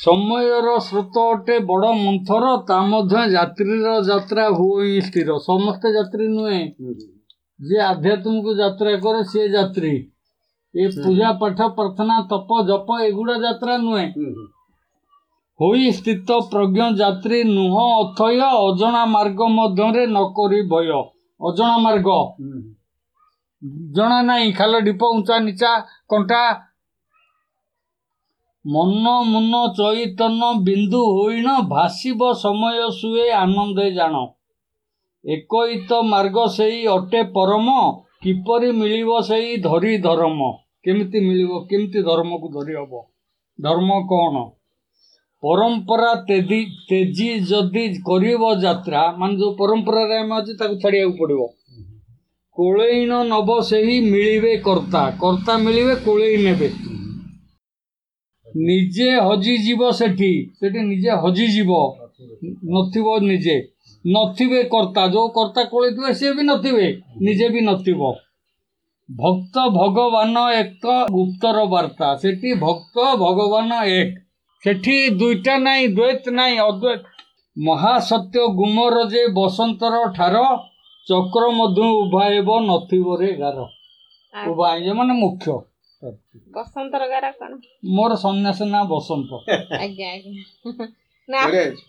ସମୟର ସ୍ରୋତ ଅଟେ ବଡ଼ ମନ୍ଥର ତା ମଧ୍ୟ ଯାତ୍ରୀର ଯାତ୍ରା ହୁଏ ସ୍ଥିର। ସମସ୍ତେ ଯାତ୍ରୀ ନୁହେଁ। ଯିଏ ଆଧ୍ୟାତ୍ମିକ ଯାତ୍ରା କରେ ସିଏ ଯାତ୍ରୀ। ଏ ପୂଜା ପାଠ ପ୍ରାର୍ଥନା ତପ ଜପ ଏଗୁଡ଼ା ଯାତ୍ରା ନୁହେଁ। ହୋଇ ସ୍ଥିତ ପ୍ରଜ୍ଞ ଯାତ୍ରୀ ନୁହଁ ଅଥୟ ଅଜଣା ମାର୍ଗ ମଧ୍ୟରେ ନ କରି ଭୟ। ଅଜଣା ମାର୍ଗ। ଜଣା ନାହିଁ ଖାଲ ଢିପ ଉଞ୍ଚା ନିଚା କଣ୍ଟା ମନ ମୁନ ଚୈତନ ବିନ୍ଦୁ ହୋଇଣ ଭାସିବ ସମୟ ସୁଏ ଆନନ୍ଦେ ଜାଣ। ଏକଇତ ମାର୍ଗ ସେଇ ଅଟେ ପରମ କିପରି ମିଳିବ ସେଇ ଧରି ଧର୍ମ? କେମିତି ମିଳିବ କେମିତି ଧର୍ମକୁ ଧରି ହବ? ଧର୍ମ କ'ଣ? ପରମ୍ପରା ତେଜି ତେଜି ଯଦି କରିବ ଯାତ୍ରା ମାନେ ଯୋଉ ପରମ୍ପରାରେ ଆମେ ଅଛି ତାକୁ ଛାଡ଼ିବାକୁ ପଡ଼ିବ। କୋଳେଇନ ନବ ସେହି ମିଳିବେ କର୍ତ୍ତା କର୍ତ୍ତା ମିଳିବେ କୋଳେଇ ନେବେ। ନିଜେ ହଜିଯିବ ସେଠି ସେଠି ନିଜେ ହଜିଯିବ ନଥିବ ନିଜେ ନଥିବେ କର୍ତ୍ତା ଯୋଉ କର୍ତ୍ତା କୋଳେଇଥିବେ ସିଏ ବି ନଥିବେ ନିଜେ ବି ନଥିବ ଭକ୍ତ ଭଗବାନ ଏକ ଗୁପ୍ତର ବାର୍ତ୍ତା ସେଠି ଭକ୍ତ ଭଗବାନ ଏକ ସେଠି ଦୁଇଟା ନାହିଁ ଦ୍ୱୈତ ନାହିଁ ଅଦ୍ୱୈତ ମହାସତ୍ୟ ଗୁମର ଯେ ବସନ୍ତର ଠାର ଚକ୍ର ମଧ୍ୟ ଉଭା ହେବ ନଥିବରେ ଗାର ଉଭା ହେଇଯିବ ମାନେ ମୁଖ୍ୟ ବସନ୍ତର ଗାରା କଣ? ମୋର ସନ୍ନ୍ୟାସ ନାଁ ବସନ୍ତ। ଆଜ୍ଞା ଆଜ୍ଞା। ନା ବଢିଆ ହେଇଛି।